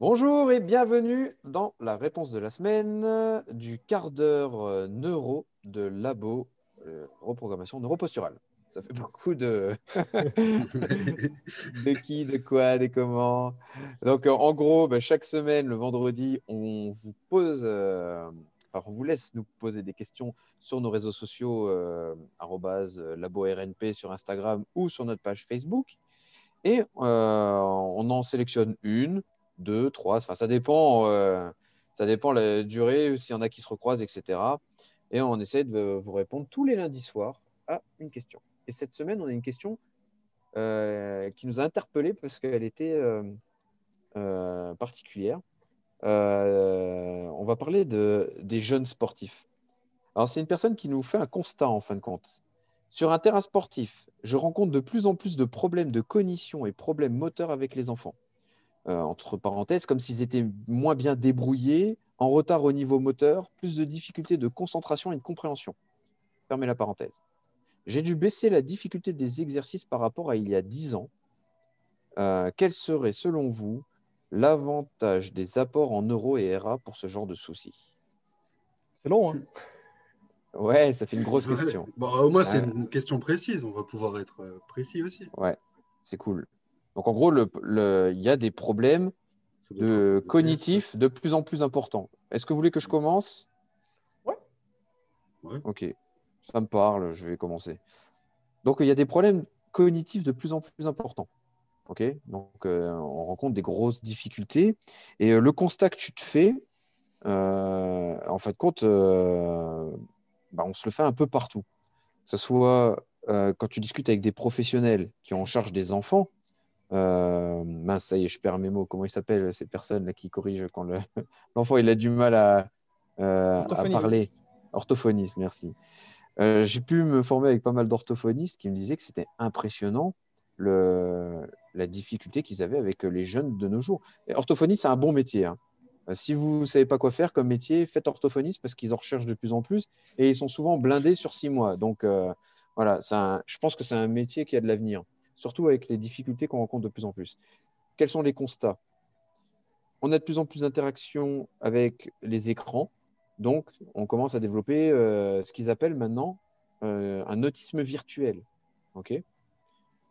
Bonjour et bienvenue dans la réponse de la semaine du quart d'heure euh, neuro de Labo euh, Reprogrammation neuroposturale. Ça fait beaucoup de... de qui, de quoi, de comment. Donc euh, en gros, bah, chaque semaine, le vendredi, on vous pose, on vous laisse nous poser des questions sur nos réseaux sociaux, LaboRNP sur Instagram ou sur notre page Facebook. Et on en sélectionne une, deux, trois, enfin ça dépend, euh, ça dépend la durée, s'il y en a qui se recroisent, etc. Et on essaie de vous répondre tous les lundis soirs à une question. Et cette semaine, on a une question euh, qui nous a interpellés parce qu'elle était euh, particulière. On va parler de, des jeunes sportifs. Alors, c'est une personne qui nous fait un constat en fin de compte. Sur un terrain sportif, je rencontre de plus en plus de problèmes de cognition et problèmes moteurs avec les enfants. Euh, entre parenthèses, comme s'ils étaient moins bien débrouillés, en retard au niveau moteur, plus de difficultés de concentration et de compréhension. Fermez la parenthèse. J'ai dû baisser la difficulté des exercices par rapport à il y a 10 ans. Euh, quel serait, selon vous, l'avantage des apports en euros et RA pour ce genre de soucis? C'est long, hein Ouais, ça fait une grosse question. Bon, au moins, c'est Ouais. une question précise. On va pouvoir être euh, précis aussi. Ouais, c'est cool. Donc, en gros, le- le- il y a des problèmes de cognitifs de plus en plus importants. Est-ce que vous voulez que je commence? Ouais. Ouais. Ok, ça me parle, je vais commencer. Donc, il y a des problèmes cognitifs de plus en plus importants. Ok, donc euh, on rencontre des grosses difficultés. Et euh, le constat que tu te fais, euh, en fin de compte, euh, bah, on se le fait un peu partout. Que ce soit euh, quand tu discutes avec des professionnels qui ont en charge des enfants. Euh, mince, ça y est, je perds mes mots. Comment ils s'appellent ces personnes là qui corrigent quand le- l'enfant il a du mal à, euh, à parler? Orthophoniste, merci. Euh, J'ai pu me former avec pas mal d'orthophonistes qui me disaient que c'était impressionnant le, la difficulté qu'ils avaient avec les jeunes de nos jours. Et orthophoniste, c'est un bon métier. hein. Si vous ne savez pas quoi faire comme métier, faites orthophoniste parce qu'ils en recherchent de plus en plus et ils sont souvent blindés sur six mois. Donc voilà, un- je pense que c'est un métier qui a de l'avenir, surtout avec les difficultés qu'on rencontre de plus en plus. Quels sont les constats? On a de plus en plus d'interactions avec les écrans, donc on commence à développer euh, ce qu'ils appellent maintenant euh, un autisme virtuel. Ok?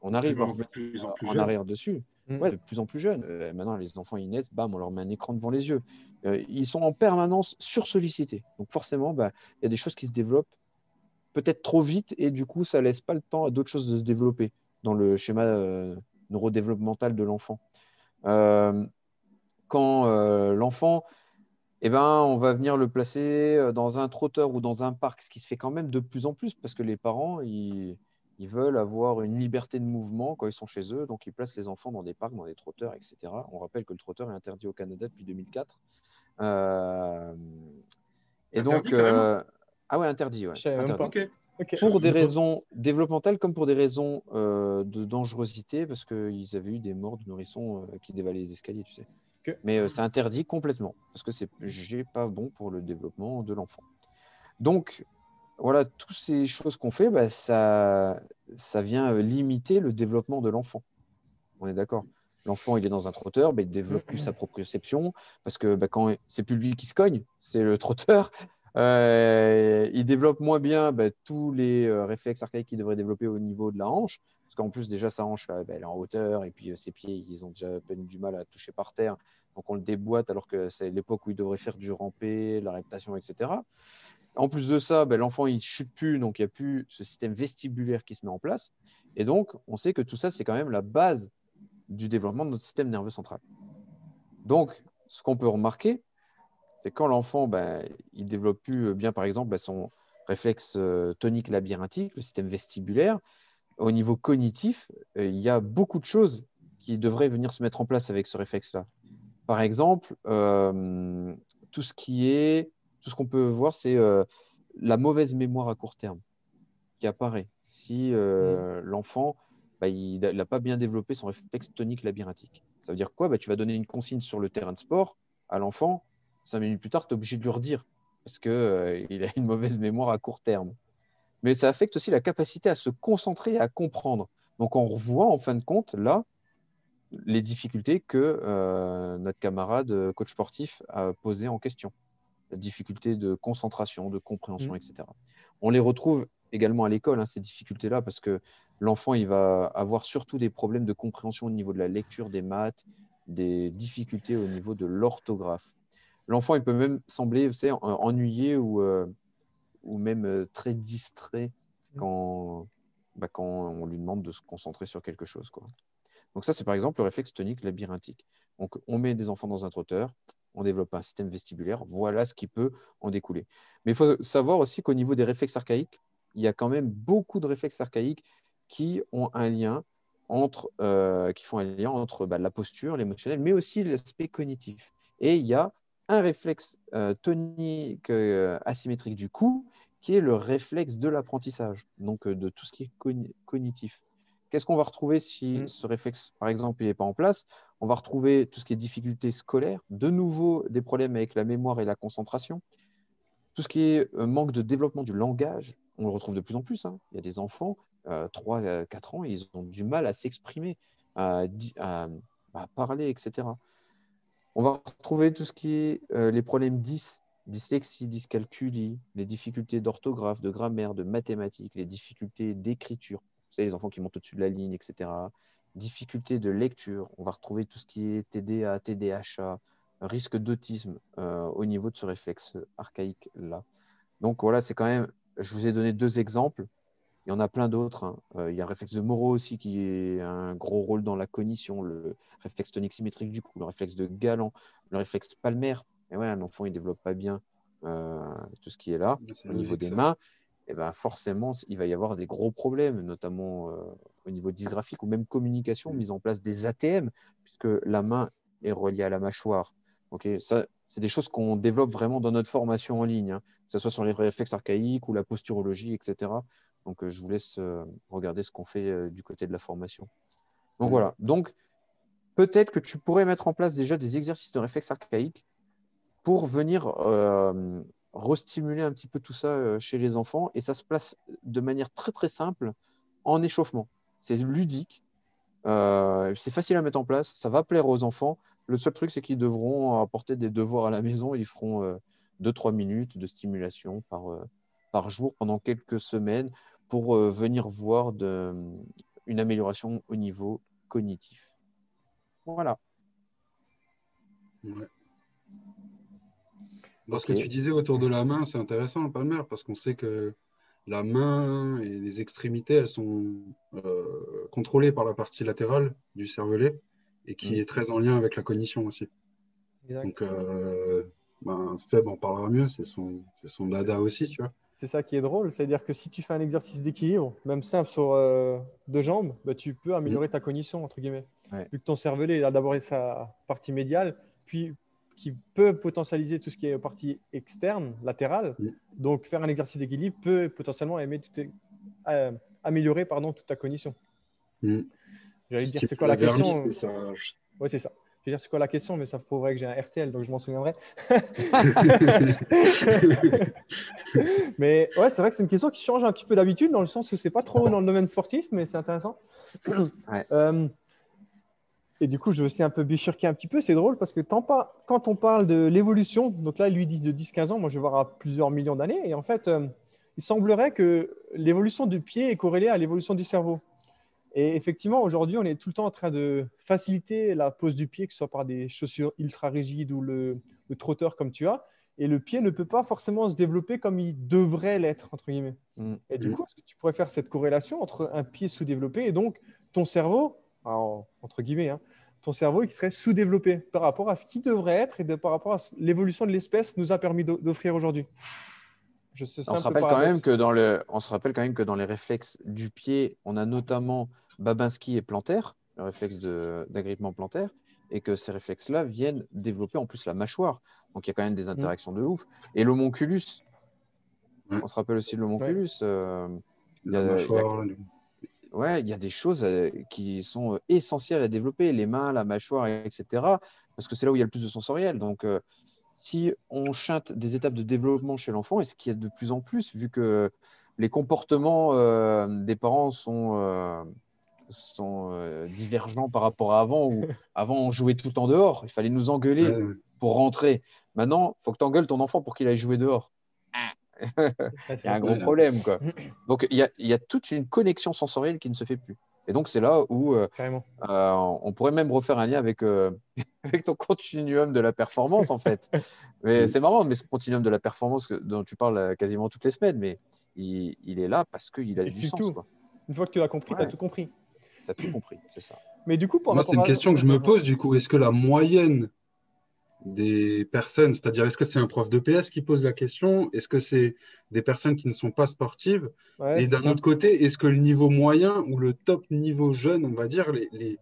On arrive revenir plus en plus en jeune. arrière dessus. Mm. Ouais, de plus en plus jeunes. Euh, maintenant, les enfants, ils naissent, bam, on leur met un écran devant les yeux. Euh, ils sont en permanence sursollicités. Donc forcément, bah, il y a des choses qui se développent peut-être trop vite et du coup, ça laisse pas le temps à d'autres choses de se développer dans le schéma euh, neurodéveloppemental de l'enfant. Euh, quand euh, l'enfant, eh ben, on va venir le placer dans un trotteur ou dans un parc, ce qui se fait quand même de plus en plus parce que les parents, ils, ils veulent avoir une liberté de mouvement quand ils sont chez eux, donc ils placent les enfants dans des parcs, dans des trotteurs, etc. On rappelle que le trotteur est interdit au Canada depuis 2004. Euh, et donc, Interdit, euh, ah ouais, interdit, ouais. Interdit. pas. Pour des raisons développementales comme pour des raisons euh, de dangerosité, parce qu'ils avaient eu des morts de nourrissons euh, qui dévalaient les escaliers, tu sais. Mais euh, c'est interdit complètement, parce que c'est jugé pas bon pour le développement de l'enfant. Donc, voilà, toutes ces choses qu'on fait, bah, ça, ça vient euh, limiter le développement de l'enfant. On est d'accord L'enfant, il est dans un trotteur, bah, il développe plus sa proprioception, parce que bah, quand c'est plus lui qui se cogne, c'est le trotteur. Euh, il développe moins bien bah, tous les euh, réflexes archaïques qu'il devrait développer au niveau de la hanche, parce qu'en plus déjà sa hanche euh, bah, elle est en hauteur et puis ses pieds ils ont déjà peine du mal à toucher par terre, donc on le déboîte alors que c'est l'époque où il devrait faire du rampé, la réputation, etc. En plus de ça, bah, l'enfant il chute plus, donc il n'y a plus ce système vestibulaire qui se met en place, et donc on sait que tout ça c'est quand même la base du développement de notre système nerveux central. Donc ce qu'on peut remarquer, c'est quand l'enfant, ben, il développe plus bien, par exemple, ben, son réflexe euh, tonique labyrinthique, le système vestibulaire. Au niveau cognitif, euh, il y a beaucoup de choses qui devraient venir se mettre en place avec ce réflexe-là. Par exemple, euh, tout ce qui est, tout ce qu'on peut voir, c'est euh, la mauvaise mémoire à court terme qui apparaît. Si euh, l'enfant, ben, il n'a pas bien développé son réflexe tonique labyrinthique. Ça veut dire quoi? Ben, Tu vas donner une consigne sur le terrain de sport à l'enfant, cinq minutes plus tard, tu es obligé de lui redire parce qu'il euh, il a une mauvaise mémoire à court terme. Mais ça affecte aussi la capacité à se concentrer et à comprendre. Donc on revoit en fin de compte là les difficultés que euh, notre camarade euh, coach sportif a posées en question. La difficulté de concentration, de compréhension, Mhm. etc. On les retrouve également à l'école, hein, ces difficultés-là, parce que l'enfant, il va avoir surtout des problèmes de compréhension au niveau de la lecture, des maths, des difficultés au niveau de l'orthographe. L'enfant, il peut même sembler vous savez, en- ennuyé ou, euh, ou même euh, très distrait quand, bah, quand on lui demande de se concentrer sur quelque chose. Quoi. Donc ça, c'est par exemple le réflexe tonique labyrinthique. Donc on met des enfants dans un trotteur, on développe un système vestibulaire, voilà ce qui peut en découler. Mais il faut savoir aussi qu'au niveau des réflexes archaïques, il y a quand même beaucoup de réflexes archaïques qui ont un lien entre, euh, qui font un lien entre bah, la posture, l'émotionnel, mais aussi l'aspect cognitif. Et il y a un réflexe euh, tonique euh, asymétrique du cou qui est le réflexe de l'apprentissage, donc euh, de tout ce qui est cogn- cognitif. Qu'est-ce qu'on va retrouver si Mm. ce réflexe, par exemple, n'est pas en place? On va retrouver tout ce qui est difficultés scolaires, de nouveau des problèmes avec la mémoire et la concentration, tout ce qui est manque de développement du langage, on le retrouve de plus en plus. hein. Il y a des enfants, euh, 3-4 ans, ils ont du mal à s'exprimer, à, di- à- à parler, etc. On va retrouver tout ce qui est euh, les problèmes 10, dyslexie, dyscalculie, les difficultés d'orthographe, de grammaire, de mathématiques, les difficultés d'écriture. Vous les enfants qui montent au-dessus de la ligne, etc. Difficultés de lecture. On va retrouver tout ce qui est TDA, TDHA, risque d'autisme euh, au niveau de ce réflexe archaïque-là. Donc voilà, c'est quand même, je vous ai donné deux exemples. Il y en a plein d'autres. hein. Euh, il y a le réflexe de Moreau aussi qui a un gros rôle dans la cognition, le réflexe tonique symétrique du cou, le réflexe de Galant, le réflexe palmaire. Et ouais, un enfant, il ne développe pas bien euh, tout ce qui est là au niveau des ça. mains. Et ben forcément, il va y avoir des gros problèmes, notamment euh, au niveau dysgraphique ou même communication, Mm. mise en place des ATM, puisque la main est reliée à la mâchoire. Ok, ça, c'est des choses qu'on développe vraiment dans notre formation en ligne, hein, que ce soit sur les réflexes archaïques ou la posturologie, etc. Donc, euh, je vous laisse euh, regarder ce qu'on fait euh, du côté de la formation. Donc, Mm. voilà. Donc, peut-être que tu pourrais mettre en place déjà des exercices de réflexes archaïques pour venir euh, restimuler un petit peu tout ça chez les enfants. Et ça se place de manière très, très simple en échauffement. C'est ludique. Euh, c'est facile à mettre en place. Ça va plaire aux enfants. Le seul truc, c'est qu'ils devront apporter des devoirs à la maison. Ils feront 2-3 minutes de stimulation par, par jour pendant quelques semaines pour euh, venir voir de, une amélioration au niveau cognitif. Voilà. Ouais. Dans ce que tu disais autour de la main, c'est intéressant, Palmer, parce qu'on sait que la main et les extrémités, elles sont euh, contrôlées par la partie latérale du cervelet et qui Mm. est très en lien avec la cognition aussi. Donc, euh, ben, Seb en parlera mieux, c'est son, c'est son dada aussi, tu vois. C'est ça qui est drôle, c'est-à-dire que si tu fais un exercice d'équilibre, même simple sur euh, deux jambes, bah, tu peux améliorer ta cognition, entre guillemets. Ouais. Vu que ton cervelet a d'abord sa partie médiale, puis qui peut potentialiser tout ce qui est partie externe, latérale. Mm. Donc, faire un exercice d'équilibre peut potentiellement aimer tout est- euh, améliorer pardon, toute ta cognition. Mm. J'allais dire, c'est quoi la question. Oui, c'est ça. Vais dire, c'est quoi la question, mais ça prouverait que j'ai un RTL, donc je m'en souviendrai. mais ouais, c'est vrai que c'est une question qui change un petit peu d'habitude, dans le sens où c'est pas trop dans le domaine sportif, mais c'est intéressant. Ouais. Euh, et du coup, je vais aussi un peu bifurquer un petit peu. C'est drôle parce que tant pas, quand on parle de l'évolution, donc là, lui dit de 10-15 ans, moi je vais voir à plusieurs millions d'années. Et en fait, euh, il semblerait que l'évolution du pied est corrélée à l'évolution du cerveau. Et effectivement, aujourd'hui, on est tout le temps en train de faciliter la pose du pied, que ce soit par des chaussures ultra rigides ou le, le trotteur comme tu as. Et le pied ne peut pas forcément se développer comme il devrait l'être, entre guillemets. Mm. Et du Mm. coup, est-ce que tu pourrais faire cette corrélation entre un pied sous-développé et donc ton cerveau, alors, entre guillemets, hein, ton cerveau qui serait sous-développé par rapport à ce qui devrait être et de, par rapport à ce- l'évolution de l'espèce nous a permis d'o- d'offrir aujourd'hui? Je sais, c'est On se, rappelle quand même que dans le, on se rappelle quand même que dans les réflexes du pied, on a notamment Babinski et plantaire, le réflexe d'agrippement plantaire, et que ces réflexes-là viennent développer en plus la mâchoire. Donc il y a quand même des interactions de ouf. Et l'homonculus, Ouais. on se rappelle aussi de l'homonculus. euh, Il y a- La mâchoire, ouais, il y a des choses euh, qui sont euh, essentielles à développer, les mains, la mâchoire, etc. Parce que c'est là où il y a le plus de sensoriel. Donc, euh, si on chinte des étapes de développement chez l'enfant, et ce qu'il y a de plus en plus, vu que les comportements euh, des parents sont, euh, sont euh, divergents par rapport à avant, où avant on jouait tout le temps dehors, il fallait nous engueuler pour rentrer. Maintenant, il faut que tu engueules ton enfant pour qu'il aille jouer dehors. Ouais, Il c'est- y a un gros problème. Quoi. Donc, il y a, il y a toute une connexion sensorielle qui ne se fait plus. Et donc, c'est là où euh, euh, on pourrait même refaire un lien avec, euh, avec ton continuum de la performance, en fait. Mais Oui. c'est marrant, mais ce continuum de la performance que- dont tu parles quasiment toutes les semaines, mais il, il est là parce qu'il a du Explique sens. tout. quoi. Une fois que tu l'as compris, tu as Ouais. tout compris. Tu as tout compris, c'est ça. Mais du coup, par Moi, c'est une à- question que je me pose du coup. Est-ce que la moyenne des personnes, c'est-à-dire est-ce que c'est un prof de PS qui pose la question? Est-ce que c'est des personnes qui ne sont pas sportives? Ouais, Et d'un autre côté, est-ce que le niveau moyen ou le top niveau jeune, on va dire, les, les,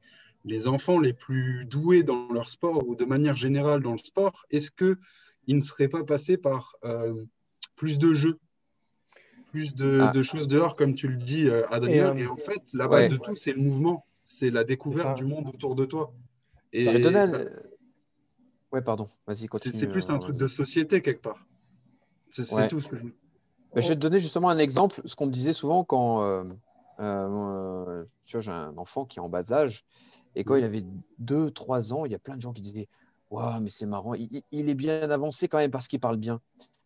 les enfants les plus doués dans leur sport ou de manière générale dans le sport, est-ce qu'ils ne seraient pas passés par euh, plus de jeux? Plus de, Ah. de choses dehors, comme tu le dis, euh, Adrien. Et, Et, euh, en fait, la base ouais. de tout, c'est le mouvement, c'est la découverte du monde autour de toi. Et Ouais, pardon, vas-y, c'est continue. c'est plus euh, un truc vas-y. de société quelque part. C'est Ouais. tout ce que je. Bah, je vais te donner justement un exemple, ce qu'on me disait souvent quand euh, euh, tu vois, j'ai un enfant qui est en bas âge, et quand Mhm. il avait 2-3 ans, il y a plein de gens qui disaient Waouh, mais c'est marrant, il est bien avancé quand même parce qu'il parle bien.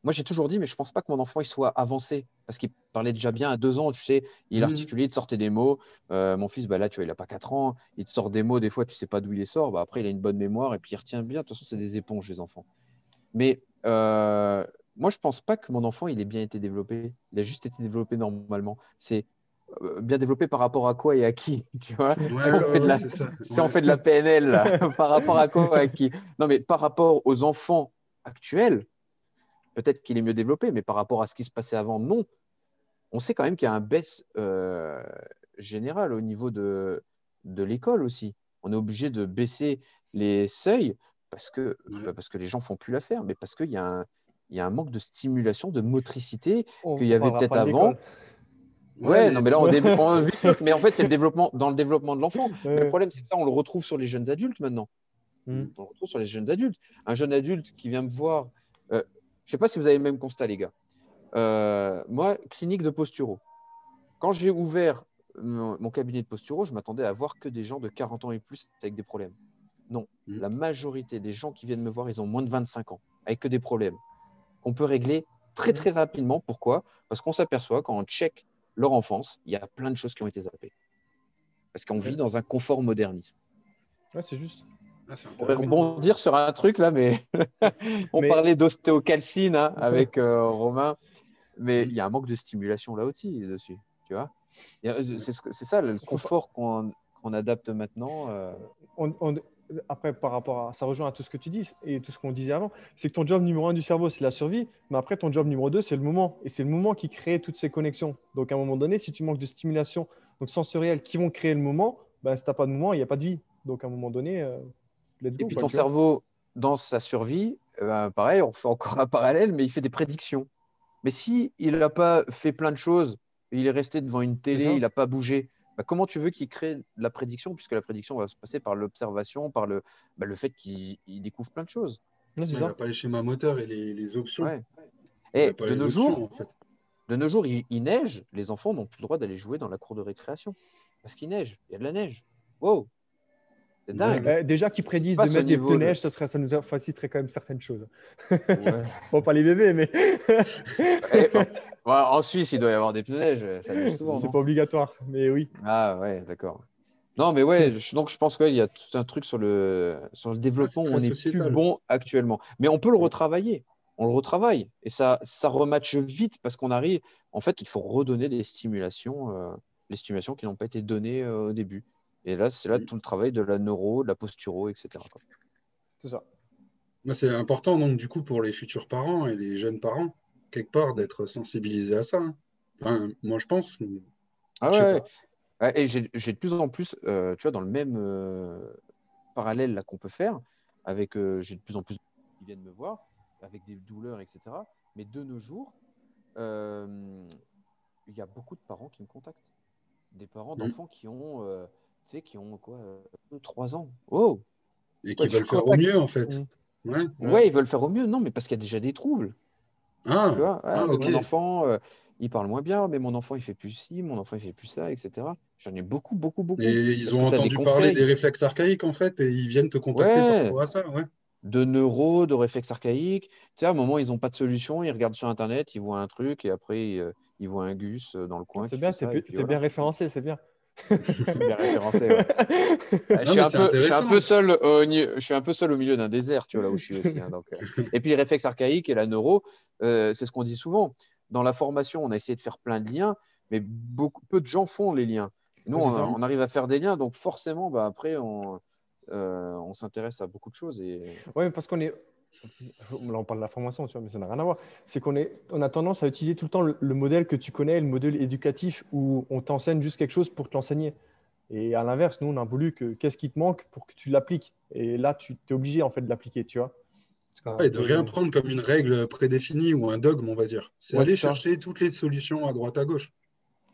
Moi, j'ai toujours dit, mais je pense pas que mon enfant il soit avancé parce qu'il parlait déjà bien à 2 ans, tu sais, il Mhm. articulait, il te sortait des mots. Euh, mon fils, bah, là, tu vois, il a pas 4 ans, il te sort des mots, des fois, tu sais pas d'où il les sort. Bah, après, il a une bonne mémoire et puis il retient bien. De toute façon, c'est des éponges, les enfants. Mais euh, moi, je pense pas que mon enfant, il ait bien été développé. Il a juste été développé normalement. C'est euh, bien développé par rapport à quoi et à qui, tu vois? Ouais, Si on ouais, fait de la- c'est ça. Si on Ouais. fait de la PNL, là, par rapport à quoi et à qui? Non, mais par rapport aux enfants actuels, peut-être qu'il est mieux développé, mais par rapport à ce qui se passait avant, non. On sait quand même qu'il y a un baisse euh, générale au niveau de, de l'école aussi. On est obligé de baisser les seuils parce que, Ouais. bah, parce que les gens font plus l'affaire, mais parce qu'il y, a un- il y a un manque de stimulation, de motricité. Qu'il y avait peut-être avant. Ouais, non, mais là, on, dé- on vit le truc, mais en fait, c'est le développement, dans le développement de l'enfant. Ouais. le problème, c'est que ça, on le retrouve sur les jeunes adultes maintenant. Mm. On le retrouve sur les jeunes adultes. Un jeune adulte qui vient me voir, euh, je ne sais pas si vous avez le même constat, les gars. Euh, moi, clinique de posturo. Quand j'ai ouvert mon, mon cabinet de posturo, je m'attendais à voir que des gens de 40 ans et plus avec des problèmes. Non, Mm. la majorité des gens qui viennent me voir, ils ont moins de 25 ans, avec que des problèmes qu'on peut régler très très rapidement. Pourquoi? Parce qu'on s'aperçoit quand on check leur enfance, il y a plein de choses qui ont été zappées. Parce qu'on vit dans un confort modernisme. Ouais, c'est juste. Ah, pourrait intéressant. rebondir sur un truc là, mais on Mais- parlait d'ostéocalcine hein, avec euh, Romain, mais il y a un manque de stimulation là aussi dessus, tu vois. A- C'est ça le confort qu'on qu'on adapte maintenant. euh, on- on- après, par rapport à ça rejoint à tout ce que tu dis et tout ce qu'on disait avant, c'est que ton job numéro un du cerveau, c'est la survie, mais après, ton job numéro deux, c'est le moment. Et c'est le moment qui crée toutes ces connexions. Donc, à un moment donné, si tu manques de stimulation donc sensorielle qui vont créer le moment, ben, si tu n'as pas de moment, il n'y a pas de vie. Donc, à un moment donné, euh, let's go. Et puis ton cerveau, dans sa survie, euh, ben, pareil, on fait encore un parallèle, mais il fait des prédictions. Mais si il n'a pas fait plein de choses, il est resté devant une télé, il n'a pas bougé, ben, comment tu veux qu'il crée la prédiction Puisque la prédiction va se passer par l'observation, par le, ben, le fait qu'il il découvre plein de choses. Ouais, Il n'a pas les schémas moteurs et les, les options. Ouais. Et de nos options, jours, en fait. de nos jours, il, il neige, les enfants n'ont plus le droit d'aller jouer dans la cour de récréation. Parce qu'il neige, il y a de la neige. Wow C'est dingue Euh, déjà qu'ils prédisent de mettre des pneus de- neige, ça, serait, ça nous faciliterait quand même certaines choses. Ouais. Bon, pas les bébés, mais Et, bon, bon, En Suisse, il doit y avoir des pneus neige, ça neige souvent. c'est pas obligatoire. Mais oui. Ah ouais, d'accord. Non, mais ouais, je- donc je pense qu'il y a tout un truc sur le, sur le développement Ah, c'est où on très est plus bon actuellement. Mais on peut le retravailler. On le retravaille. Et ça, ça rematche vite parce qu'on arrive. En fait, il faut redonner des stimulations, euh, les stimulations qui n'ont pas été données euh, au début. Et là, c'est là Mm. tout le travail de la neuro, de la posturo, etc. C'est ça. Moi, C'est important, donc, du coup, pour les futurs parents et les jeunes parents, quelque part, d'être sensibilisés à ça. hein. Enfin, moi, je pense. Ah Je ouais, ouais. Et j'ai de plus en plus, euh, tu vois, dans le même euh, parallèle là qu'on peut faire, avec, euh, j'ai de plus en plus qui viennent me voir, avec des douleurs, etc. Mais de nos jours, euh, il y a beaucoup de parents qui me contactent. Des parents Mhm. d'enfants qui ont, euh, tu sais, qui ont quoi, 3 ans. Oh, Et qui Ouais, veulent faire au mieux, en fait. Mm. Ouais. ouais, ils veulent faire au mieux. Non, mais parce qu'il y a déjà des troubles. Ah, Tu vois, Ouais, ah, mon enfant, euh, il parle moins bien, mais mon enfant, il fait plus ci, mon enfant, il fait plus ça, etc. J'en ai beaucoup, beaucoup, beaucoup. Et ils ont entendu des parler des réflexes archaïques en fait, et ils viennent te contacter par rapport à ça. Ouais. de neuro, de réflexes archaïques. Tu sais, à un moment, ils n'ont pas de solution, ils regardent sur Internet, ils voient un truc, et après, euh, ils voient un gus euh, dans le coin. C'est bien, c'est voilà. bien référencé, c'est bien. bien référencé. ouais. je, suis un peu, je suis un intéressant. peu seul au, ni- je suis un peu seul au milieu d'un désert, tu vois, là où je suis aussi. hein, donc, euh. Et puis les réflexes archaïques et la neuro, euh, c'est ce qu'on dit souvent. Dans la formation, on a essayé de faire plein de liens, mais beaucoup, peu de gens font les liens. Nous, on, arrive à faire des liens, donc forcément, bah, après, on, euh, on s'intéresse à beaucoup de choses. Et... Oui, parce qu'on est. Là, on parle de la formation, tu vois, mais ça n'a rien à voir. C'est qu'on est... on a tendance à utiliser tout le temps le, le modèle que tu connais, le modèle éducatif où on t'enseigne juste quelque chose pour te l'enseigner. Et à l'inverse, nous, on a voulu que qu'est-ce qui te manque pour que tu l'appliques. Et là, tu es obligé en fait de l'appliquer, tu vois. Ouais, et de rien prendre comme une règle prédéfinie ou un dogme, on va dire. C'est Ouais, aller c'est ça. chercher toutes les solutions à droite à gauche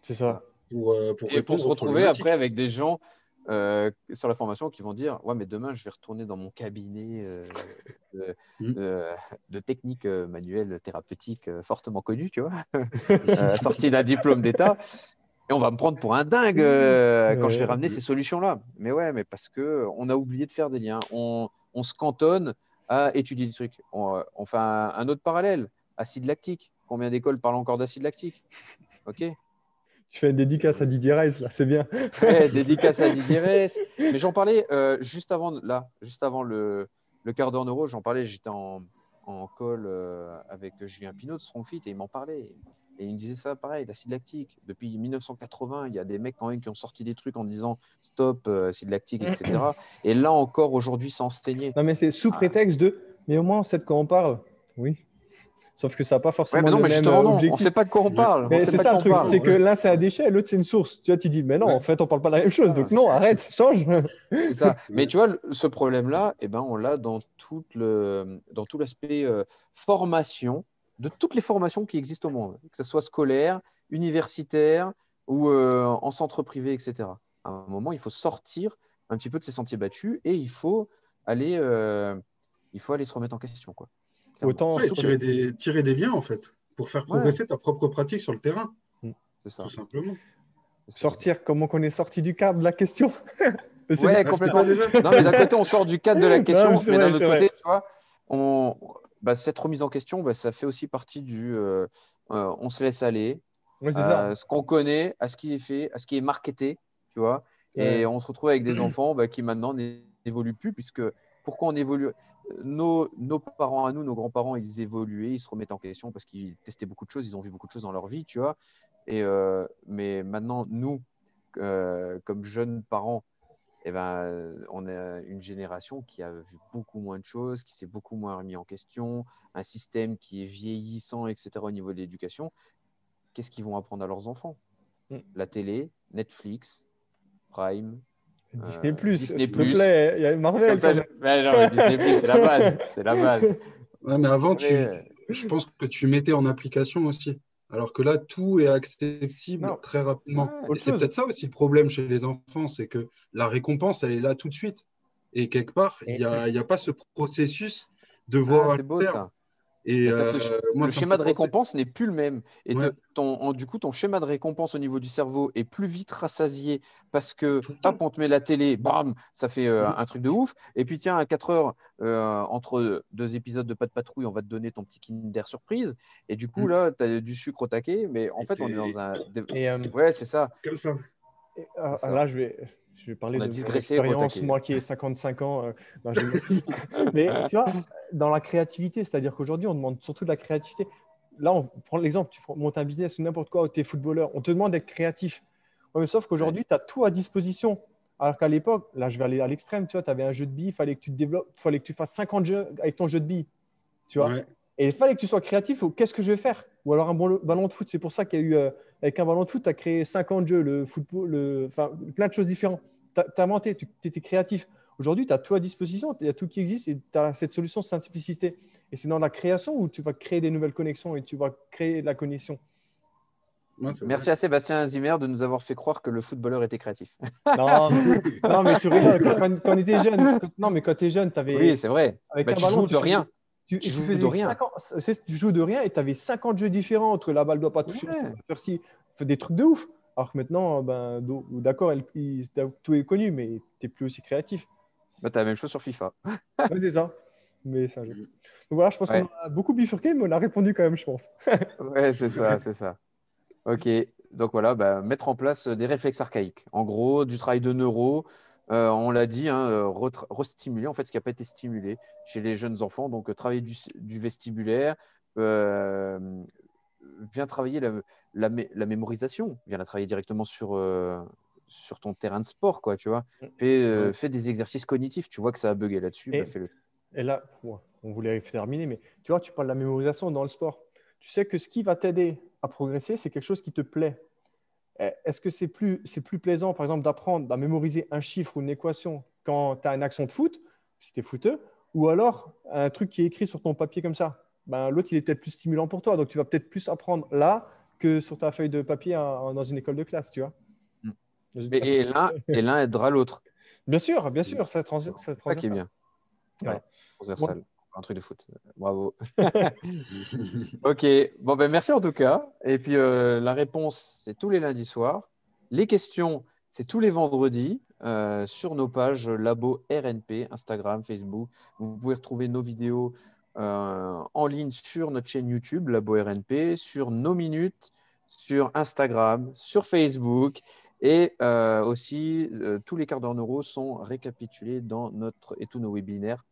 C'est ça. pour, euh, pour Et pour se retrouver après avec des gens euh, sur la formation qui vont dire Ouais, mais demain, je vais retourner dans mon cabinet euh, de, Mm. de- de technique euh, manuelle thérapeutique euh, fortement connue, tu vois, sorti d'un diplôme d'État. Et on va me prendre pour un dingue euh, quand je vais ramener ces solutions-là. Mais ouais, mais parce que on a oublié de faire des liens. On, on se cantonne à étudier des trucs. On, on fait un, un autre parallèle acide lactique. Combien d'écoles parlent encore d'acide lactique? Ok Tu fais une dédicace à Didier Reis, là, c'est bien. Ouais, dédicace à Didier Reyes. Mais j'en parlais euh, juste avant, là, juste avant le, le quart d'heure neuro, j'en parlais, j'étais en, en call euh, avec Julien Pinot de Strongfit et il m'en parlait. Et il me disait ça pareil, l'acide lactique. Depuis 1980, il y a des mecs quand même qui ont sorti des trucs en disant stop, euh, acide lactique, etc. Et là encore, aujourd'hui, sans se saigner. Non, mais c'est sous Ah. prétexte de. Mais au moins, on sait de quoi on parle. Oui. Sauf que ça n'a pas Ouais, forcément mais non, le mais même non, on objectif. sait pas de quoi on parle. Mais c'est ça le truc, c'est que l'un c'est un déchet, l'autre c'est une source. Tu vois, tu dis, mais non, Ouais. en fait, on parle pas de la même chose. Donc non, arrête, change. Ça. Mais tu vois, ce problème-là, eh ben, on l'a dans, tout le, dans tout l'aspect euh, formation, de toutes les formations qui existent au monde, que ce soit scolaire, universitaire ou euh, en centre privé, etc. À un moment, il faut sortir un petit peu de ces sentiers battus et il faut aller, euh, il faut aller se remettre en question. Quoi. Autant Ouais, tirer, des, tirer des liens en fait pour faire progresser ta propre pratique sur le terrain, C'est ça. tout simplement. Sortir, comment qu'on est sorti du cadre de la question. Ouais, complètement. Non, mais d'un côté, on sort du cadre de la question, Non, mais d'un autre côté, vrai. tu vois, on, bah, cette remise en question, bah, ça fait aussi partie du. euh, euh, on se laisse aller, Ouais, ça. ce qu'on connaît, à ce qui est fait, à ce qui est marketé, tu vois. Et Ouais. on se retrouve avec des enfants bah, qui maintenant n'é- n'évoluent plus, puisque pourquoi on évolue nos, nos parents à nous, nos grands-parents, ils évoluaient, ils se remettent en question parce qu'ils testaient beaucoup de choses, ils ont vu beaucoup de choses dans leur vie, tu vois. Et, euh, mais maintenant, nous, euh, comme jeunes parents, eh ben, on a une génération qui a vu beaucoup moins de choses, qui s'est beaucoup moins remis en question, un système qui est vieillissant, etc. au niveau de l'éducation. Qu'est-ce qu'ils vont apprendre à leurs enfants? Mm. La télé, Netflix, Prime. Disney+, Disney+. s'il te plaît, il y a Marvel. Ça, je-. Ouais, non, mais Disney+, c'est la base. C'est la base. Ouais, mais avant, tu, Mais, je pense que tu mettais en application aussi. Alors que là, tout est accessible Non. très rapidement. C'est peut-être ça aussi le problème chez les enfants, c'est que la récompense, elle est là tout de suite. Et quelque part, il n'y a, il y a pas ce processus de voir ah, à c'est beau terme. Et que euh, moi, le schéma de penser- récompense n'est plus le même. Et Ouais. ton, en- du coup, ton schéma de récompense au niveau du cerveau est plus vite rassasié parce que, hop, on te met la télé, bam, ça fait euh, un truc de ouf. Et puis, tiens, à 4 heures, euh, entre deux épisodes de Pas de patrouille, on va te donner ton petit Kinder surprise. Et du coup, Mm. là, tu as du sucre au taquet. Mais en Et fait, on est dans un. Et, Ouais, c'est ça. Comme ça. et, ah, C'est ça. là, je vais, je vais parler de mon digressé au expérience, taquet. moi qui ai 55 ans. euh, non, je- Mais tu vois, dans la créativité, c'est-à-dire qu'aujourd'hui, on demande surtout de la créativité. Là, on prend l'exemple, tu montes un business ou n'importe quoi, tu es footballeur, on te demande d'être créatif. Ouais, mais sauf qu'aujourd'hui, tu as tout à disposition. Alors qu'à l'époque, là, je vais aller à l'extrême, tu vois, tu avais un jeu de billes, il fallait que tu te développes, il fallait que tu fasses 50 jeux avec ton jeu de billes. Tu vois Ouais. Et il fallait que tu sois créatif. au Qu'est-ce que je vais faire? Ou alors un bon ballon de foot. C'est pour ça qu'il y a eu, euh, avec un ballon de foot, tu as créé 50 jeux, le football, le, enfin, plein de choses différentes. Tu as, inventé, tu étais créatif. Aujourd'hui, tu as tout à disposition, il y a tout qui existe et tu as cette solution de simplicité. Et c'est dans la création où tu vas créer des nouvelles connexions et tu vas créer de la connexion. Merci à Sébastien Zimmer de nous avoir fait croire que le footballeur était créatif. Non, mais, non, mais tu rigoles. Quand, on était jeune, quand- non, mais quand tu es jeune, tu avais. Oui, c'est vrai. avec Bah, un tu ballon, joues de rien. Tu, Tu tu faisais de rien. 50 c'est- tu joues de rien et tu avais 50 jeux différents entre la balle doit pas toucher, Ouais. faire ci, des trucs de ouf. Alors que maintenant, ben, d'accord, tout est connu, mais tu n'es plus aussi créatif. Bah, t'as la même chose sur FIFA. Ouais, c'est ça. Mais c'est un jeu. Donc voilà, je pense Ouais. qu'on a beaucoup bifurqué, mais on a répondu quand même, je pense. Ouais, c'est ça, c'est ça. Ok, donc voilà, bah, mettre en place des réflexes archaïques. En gros, du travail de neuro, euh, on l'a dit, hein, euh, restimuler en fait ce qui n'a pas été stimulé chez les jeunes enfants. Donc, euh, travailler du, du vestibulaire, euh, viens travailler la, la, mé- la mémorisation, viens la travailler directement sur, euh, sur ton terrain de sport, quoi, tu vois. Fais, Ouais. fais des exercices cognitifs, tu vois que ça a bugué là-dessus, Et- bah, fais-le. Et là, on voulait terminer, mais tu vois, tu parles de la mémorisation dans le sport. Tu sais que ce qui va t'aider à progresser, c'est quelque chose qui te plaît. Eh, Est-ce que c'est plus, c'est plus plaisant, par exemple, d'apprendre à mémoriser un chiffre ou une équation quand tu as une action de foot, si tu es footeux, ou alors un truc qui est écrit sur ton papier comme ça? Ben, L'autre, il est peut-être plus stimulant pour toi. Donc, tu vas peut-être plus apprendre là que sur ta feuille de papier dans une école de classe, tu vois? Mm. Une Et, l'un et l'un aidera l'autre. Bien sûr, bien sûr, ça se trans- ça se ça qui est bien. Ouais. Ouais, transversal. Un truc de foot. Bravo. ok. Bon, ben merci en tout cas. Et puis euh, la réponse, c'est tous les lundis soirs. Les questions, c'est tous les vendredis euh, sur nos pages Labo RNP, Instagram, Facebook. Vous pouvez retrouver nos vidéos euh, en ligne sur notre chaîne YouTube Labo RNP, sur nos minutes, sur Instagram, sur Facebook. Et aussi, tous les quarts d'heure neuro sont récapitulés dans notre et tous nos webinaires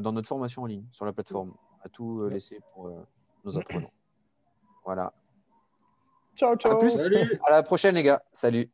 dans notre formation en ligne sur la plateforme. On a tout euh, laissé pour euh, nos apprenants. Voilà. Ciao, ciao. plus. Salut À la prochaine, les gars. Salut.